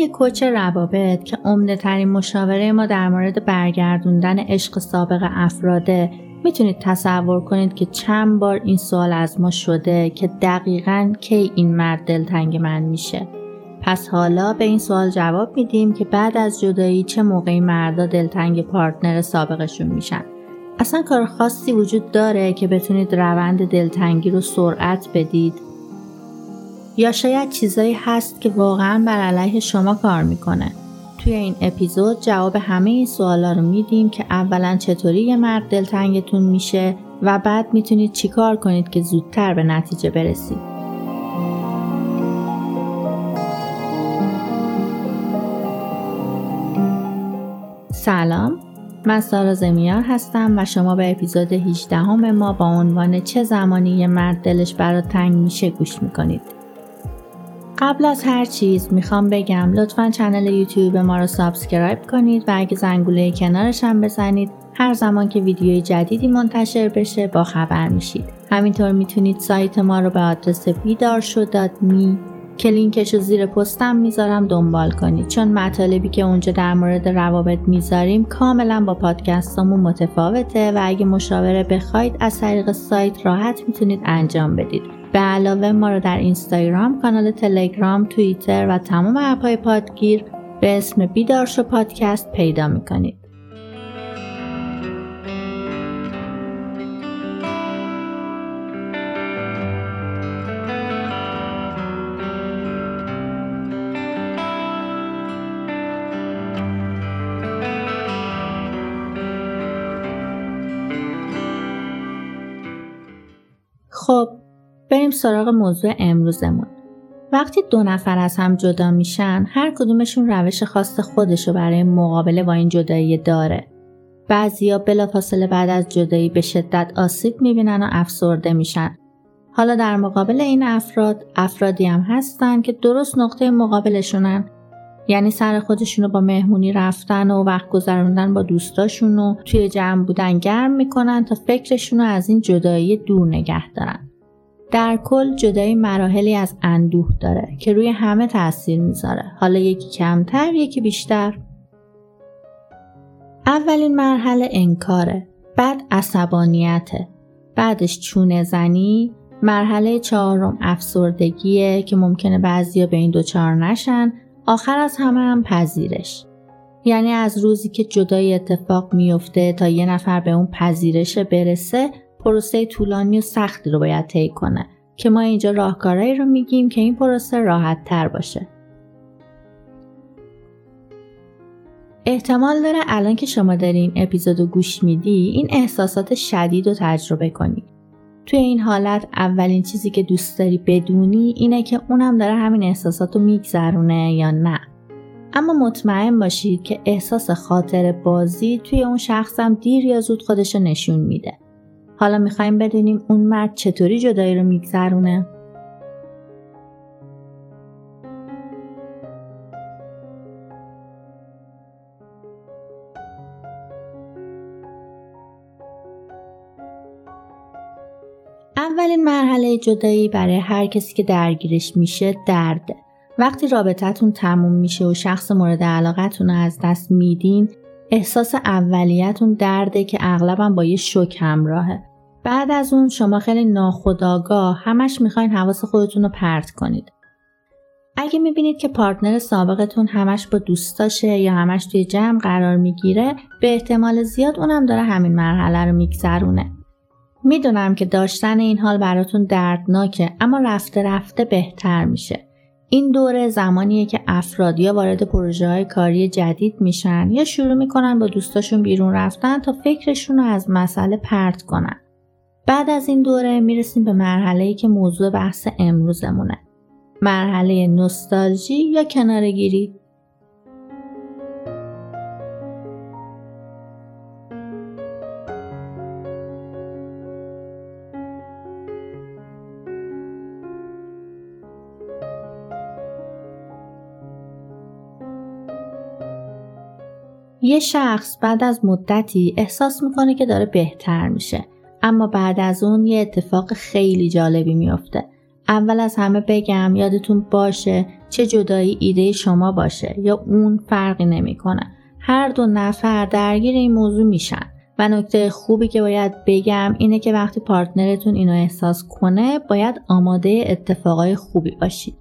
یک کوچ روابط که عمده ترین مشاوره ما در مورد برگردوندن عشق سابق افراده. می‌تونید تصور کنید که چند بار این سوال از ما شده که دقیقا کی این مرد دلتنگ من میشه. پس حالا به این سوال جواب میدیم که بعد از جدایی چه موقعی مردا دلتنگ پارتنر سابقشون میشن. اصلا کار خاصی وجود داره که بتونید روند دلتنگی رو سرعت بدید. یا شاید چیزایی هست که واقعا بر علیه شما کار می‌کنه توی این اپیزود جواب همه این سوالا رو میدیم که اولا چطوری یه مرد دلتنگتون میشه و بعد می‌تونید چیکار کنید که زودتر به نتیجه برسید. سلام من سارا زمیار هستم و شما به اپیزود 18 همه ما با عنوان چه زمانی یه مرد دلش برات تنگ میشه گوش می‌کنید. قبل از هر چیز می‌خوام بگم لطفا channel یوتیوب ما رو subscribe کنید و اگه زنگوله کنارش هم بزنید هر زمان که ویدیوی جدیدی منتشر بشه با خبر میشید. همینطور می‌تونید سایت ما رو به آدرس بیدارشو.می که لینکش رو زیر پستم می‌ذارم دنبال کنید چون مطالبی که اونجا در مورد روابط می‌ذاریم کاملا با پادکستامون متفاوته و اگه مشاوره بخواید از طریق سایت راحت می‌تونید انجام بدید. به علاوه ما رو در اینستاگرام، کانال تلگرام، توییتر و تمام app های پادگیر به اسم بیدارشو پادکست پیدا می‌کنید. سراغ موضوع امروزمون. وقتی دو نفر از هم جدا میشن هر کدومشون روش خاص خودشو برای مقابله با این جدایی داره. بعضیا بلافاصله بعد از جدایی به شدت آسیب می‌بینن و افسرده میشن. حالا در مقابل این افراد افرادی هم هستن که درست نقطه مقابلشونن یعنی سر خودشونو با مهمونی رفتن و وقت گذروندن با دوستاشون و توی جمع بودن گرم می‌کنن تا فکرشونو از این جدایی دور نگه دارن. در کل جدایی مراحلی از اندوه داره که روی همه تاثیر می‌ذاره. حالا یکی کمتر یکی بیشتر. اولین مرحله انکاره بعد عصبانیته. بعدش چونه زنی. مرحله چهارم افسردگیه که ممکنه بعضیا به این دوچار نشن. آخر از همه هم پذیرش. یعنی از روزی که جدای اتفاق میفته تا یه نفر به اون پذیرش برسه پروسه طولانی و سختی رو باید طی کنه که ما اینجا راهکارهایی رو میگیم که این پروسه راحت تر باشه. احتمال داره الان که شما دارین اپیزود رو گوش میدی این احساسات شدید رو تجربه کنی. توی این حالت اولین چیزی که دوست داری بدونی اینه که اونم داره همین احساسات رو میگذرونه یا نه. اما مطمئن باشید که احساس خاطر بازی توی اون شخصم دیر یا زود خودش نشون میده. حالا می‌خوایم بدونیم اون مرد چطوری جدایی رو میگذرونه؟ اولین مرحله جدایی برای هر کسی که درگیرش میشه درده. وقتی رابطتون تموم میشه و شخص مورد علاقتون رو از دست میدین احساس اولیتون درده که اغلبا با یه شک همراهه. بعد از اون شما خیلی ناخداگاه همش می‌خواین حواس خودتون رو پرت کنید. اگه می‌بینید که پارتنر سابقتون همش با دوستاشه یا همش توی جمع قرار می‌گیره به احتمال زیاد اونم داره همین مرحله رو میگذرونه. می‌دونم که داشتن این حال براتون دردناکه اما رفته رفته بهتر میشه. این دوره زمانیه که افراد یا وارد پروژه های کاری جدید میشن یا شروع می‌کنن با دوستاشون بیرون رفتن تا فکرشون رو از مسئله پرت کنن. بعد از این دوره می‌رسیم به مرحله که موضوع بحث امروزمونه. مرحله نوستالژی یا کنارگیری یه شخص بعد از مدتی احساس می‌کنه که داره بهتر میشه اما بعد از اون یه اتفاق خیلی جالبی میافته. اول از همه بگم یادتون باشه چه جدایی ایده شما باشه یا اون فرقی نمی‌کنه. هر دو نفر درگیر این موضوع میشن. و نکته خوبی که باید بگم اینه که وقتی پارتنرتون اینو احساس کنه باید آماده اتفاقای خوبی باشید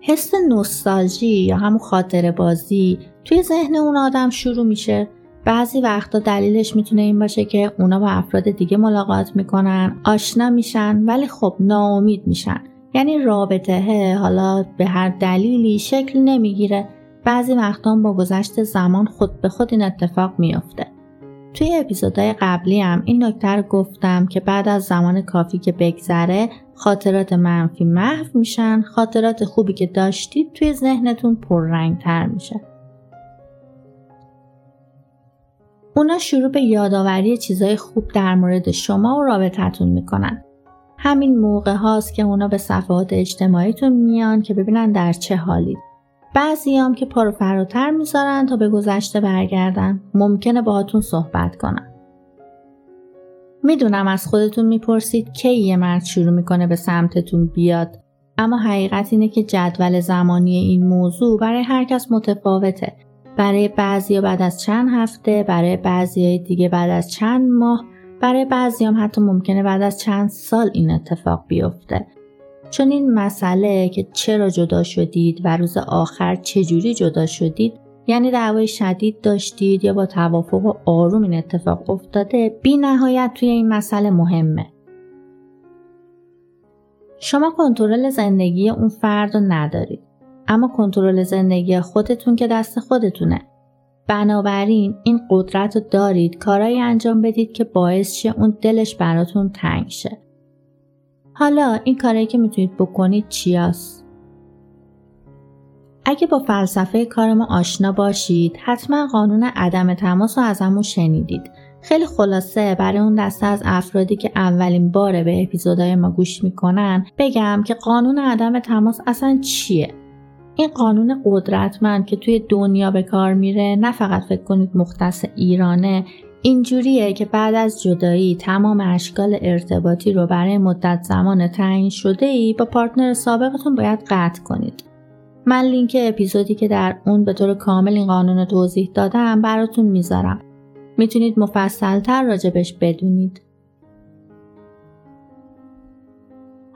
حس نوستالژی یا همون خاطر بازی توی ذهن اون آدم شروع میشه. بعضی وقتا دلیلش می‌تونه این باشه که اونا با افراد دیگه ملاقات می‌کنن آشنا میشن ولی خب ناامید میشن. یعنی رابطه حالا به هر دلیلی شکل نمی‌گیره. بعضی وقتا با گذشت زمان خود به خود این اتفاق میافته. توی اپیزودهای قبلی هم این نکته گفتم که بعد از زمان کافی که بگذره خاطرات منفی محو میشن خاطرات خوبی که داشتید توی ذهنتون پررنگتر میشه. اونا شروع به یادآوری چیزای خوب در مورد شما و رابطتون می‌کنن. همین موقع هاست که اونا به صفحات اجتماعیتون میان که ببینن در چه حالید بعضی هم که پارو فراتر می‌ذارن تا به گذشته برگردن. ممکنه باهاتون صحبت کنن. می‌دونم از خودتون می‌پرسید کی یه مرد شروع می‌کنه به سمتتون بیاد. اما حقیقت اینه که جدول زمانی این موضوع برای هر کس متفاوته. برای بعضی بعد از چند هفته برای بعضی دیگه بعد از چند ماه برای بعضی هم حتی ممکنه بعد از چند سال این اتفاق بیفته. چون این مسئله که چرا جدا شدید و روز آخر چجوری جدا شدید یعنی دعوای شدید داشتید یا با توافق و آروم این اتفاق افتاده بی نهایت توی این مسئله مهمه. شما کنترل زندگی اون فرد رو ندارید. اما کنترل زندگی خودتون که دست خودتونه. بنابراین این قدرت رو دارید کارایی انجام بدید که باعث شه اون دلش براتون تنگ شه. حالا این کارایی که می‌تونید بکنید چیاست؟ اگه با فلسفه کار ما آشنا باشید حتما قانون عدم تماس رو از همون شنیدید. خیلی خلاصه برای اون دسته از افرادی که اولین باره به اپیزودهای ما گوش می‌کنن بگم که قانون عدم تماس اصلا چیه؟ این قانون قدرتمند که توی دنیا به کار میره نه فقط فکر کنید مختص ایرانه اینجوریه که بعد از جدایی تمام اشکال ارتباطی رو برای مدت زمان تعیین شده ای با پارتنر سابقتون باید قطع کنید. من لینک اپیزودی که در اون به طور کامل این قانون رو توضیح دادم براتون می‌ذارم. می‌تونید مفصلتر راجبش بدونید.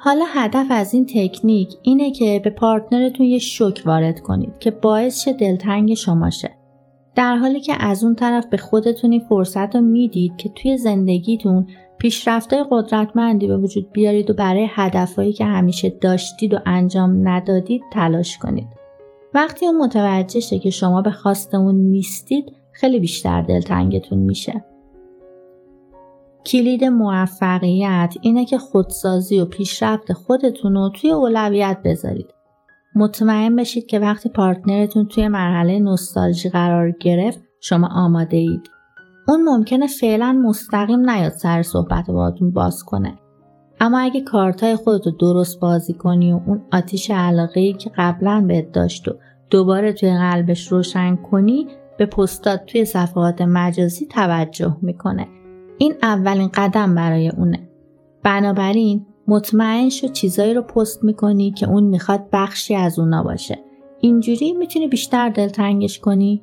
حالا هدف از این تکنیک اینه که به پارتنرتون یه شک وارد کنید که باعث شه دلتنگ شما شه. در حالی که از اون طرف به خودتون این فرصت رو می‌دید که توی زندگیتون پیشرفته قدرتمندی به وجود بیارید و برای هدفهایی که همیشه داشتید و انجام ندادید تلاش کنید. وقتی اون متوجه شه که شما به خواست اون نیستید خیلی بیشتر دلتنگتون میشه. کلید موفقیت اینه که خودسازی و پیشرفت خودتون رو توی اولویت بذارید مطمئن بشید که وقتی پارتنرتون توی مرحله نوستالژی قرار گرفت شما آماده اید. اون ممکنه فعلا مستقیم نیاد سر صحبت باهاتون باز کنه. اما اگه کارتای خودتو درست بازی کنی و اون آتیش علاقه ای که قبلا بهت داشت و دوباره توی قلبش روشن کنی به پستات توی صفحات مجازی توجه می‌کنه. این اولین قدم برای اونه. بنابراین مطمئن شو چیزایی رو پست می‌کنی که اون می‌خواد بخشی از اونا باشه. اینجوری می‌تونی بیشتر دلتنگش کنی؟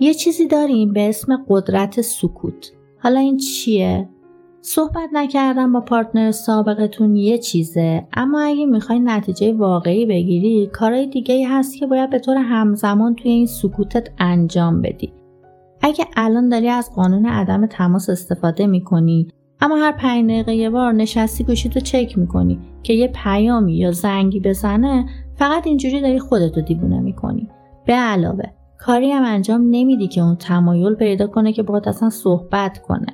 یه چیزی داریم به اسم قدرت سکوت. حالا این چیه؟ صحبت نکردن با پارتنر سابقتون یه چیزه اما اگه می‌خوای نتیجه واقعی بگیری کارهای دیگه هست که باید به طور همزمان توی این سکوتت انجام بدی. اگه الان داری از قانون عدم تماس استفاده می‌کنی اما هر پنج دقیقه یه بار نشستی گوشیتو چک می‌کنی که یه پیامی یا زنگی بزنه فقط اینجوری داری خودتو دیوونه می‌کنی. به علاوه کاری هم انجام نمیدی که اون تمایل پیدا کنه که باید اصلا صحبت کنه.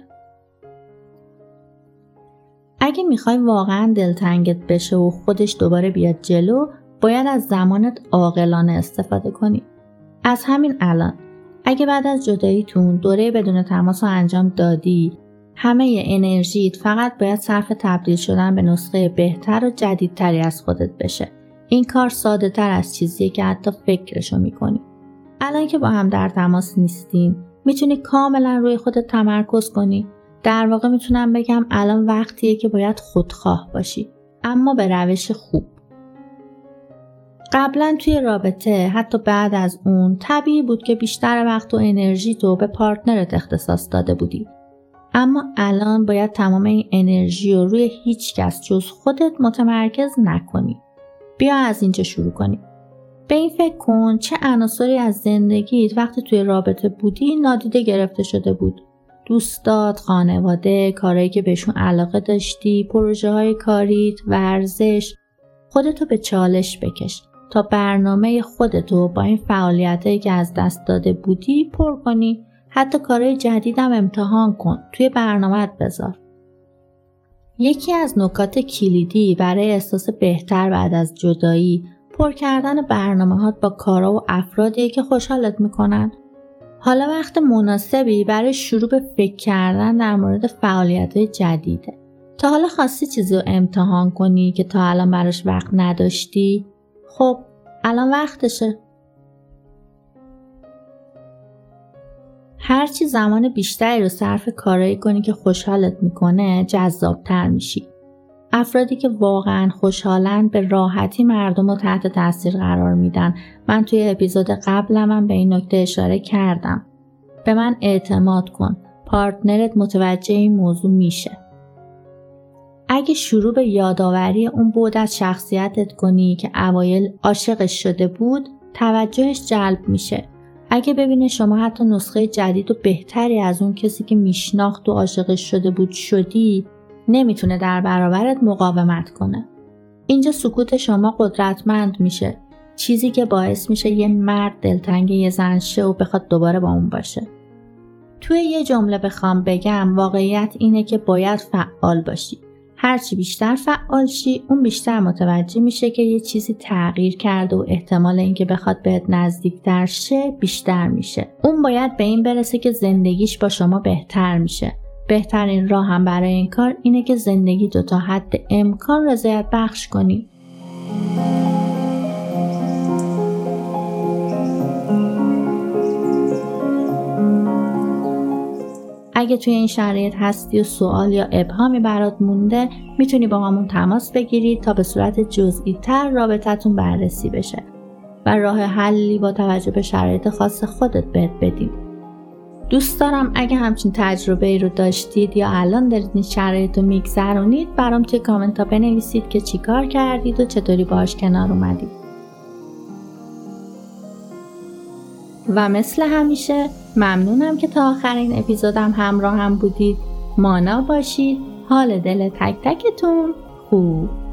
اگه می‌خوای واقعا دلتنگت بشه و خودش دوباره بیاد جلو باید از زمانت عاقلانه استفاده کنی. از همین الان اگه بعد از جداییتون دوره بدون تماس رو انجام دادی همه انرژیت فقط باید صرف تبدیل شدن به نسخه بهتر و جدیدتری از خودت بشه. این کار ساده تر از چیزیه که حتی فکرشو می‌کنی. الان که با هم در تماس نیستین می‌تونی کاملا روی خودت تمرکز کنی. در واقع می‌تونم بگم الان وقتیه که باید خودخواه باشی. اما به روش خوب قبلا توی رابطه حتی بعد از اون طبیعی بود که بیشتر وقت و انرژی تو به پارتنرت اختصاص داده بودی. اما الان باید تمام این انرژی رو روی هیچ کس جز خودت متمرکز نکنی. بیا از اینجا شروع کنیم. به این فکر کن چه عناصری از زندگیت وقتی توی رابطه بودی نادیده گرفته شده بود. دوستات، خانواده، کارهایی که بهشون علاقه داشتی، پروژه های کاریت، ورزش. خودتو به چالش بکش. تا برنامه خودتو با این فعالیتهایی که از دست داده بودی پر کنی. حتی کارهای جدیدم امتحان کن. توی برنامهت بذار. یکی از نکات کلیدی برای احساس بهتر بعد از جدایی پر کردن برنامه هات با کارا و افرادی که خوشحالت می‌کنن. حالا وقت مناسبی برای شروع به فکر کردن در مورد فعالیت جدیده. تا حالا خواستی چیزی رو امتحان کنی که تا الان براش وقت نداشتی؟ خب الان وقتشه. هرچی زمان بیشتری رو صرف کارایی کنی که خوشحالت می‌کنه جذابتر میشی. افرادی که واقعا خوشحالن به راحتی مردم رو تحت تاثیر قرار میدن. من توی اپیزود قبلم هم به این نکته اشاره کردم. به من اعتماد کن. پارتنرت متوجه این موضوع میشه. اگه شروع به یادآوری اون بود از شخصیتت کنی که اوایل عاشقش شده بود توجهش جلب میشه. اگه ببینه شما حتی نسخه جدید و بهتری از اون کسی که میشناخت و عاشقش شده بود شدی نمی‌تونه در برابرت مقاومت کنه. اینجا سکوت شما قدرتمند میشه. چیزی که باعث میشه یه مرد دلتنگ یه زن شه و بخواد دوباره با اون باشه. توی یه جمله بخوام بگم واقعیت اینه که باید فعال باشی. هرچی بیشتر فعال شی اون بیشتر متوجه میشه که یه چیزی تغییر کرده و احتمال اینکه بخواد بهت نزدیکتر شه بیشتر میشه. اون باید به این برسه که زندگیش با شما بهتر میشه. بهترین راه هم برای این کار اینه که زندگی دو تا حد امکان رضایت بخش کنی. اگه توی این شرایط هستی و سوال یا ابهامی برات مونده می‌تونی با همون تماس بگیری تا به صورت جزئی تر رابطتون بررسی بشه و راه حلی با توجه به شرایط خاص خودت بهت بدیم. دوست دارم اگه همچین تجربه ای رو داشتید یا الان دارید این شرایط رو میگذرونید برام توی کامنت ها بنویسید که چیکار کردید و چطوری باهاش کنار اومدید. و مثل همیشه ممنونم که تا آخرین اپیزودم همراه هم بودید. مانا باشید. حال دل تک تکتون خوب.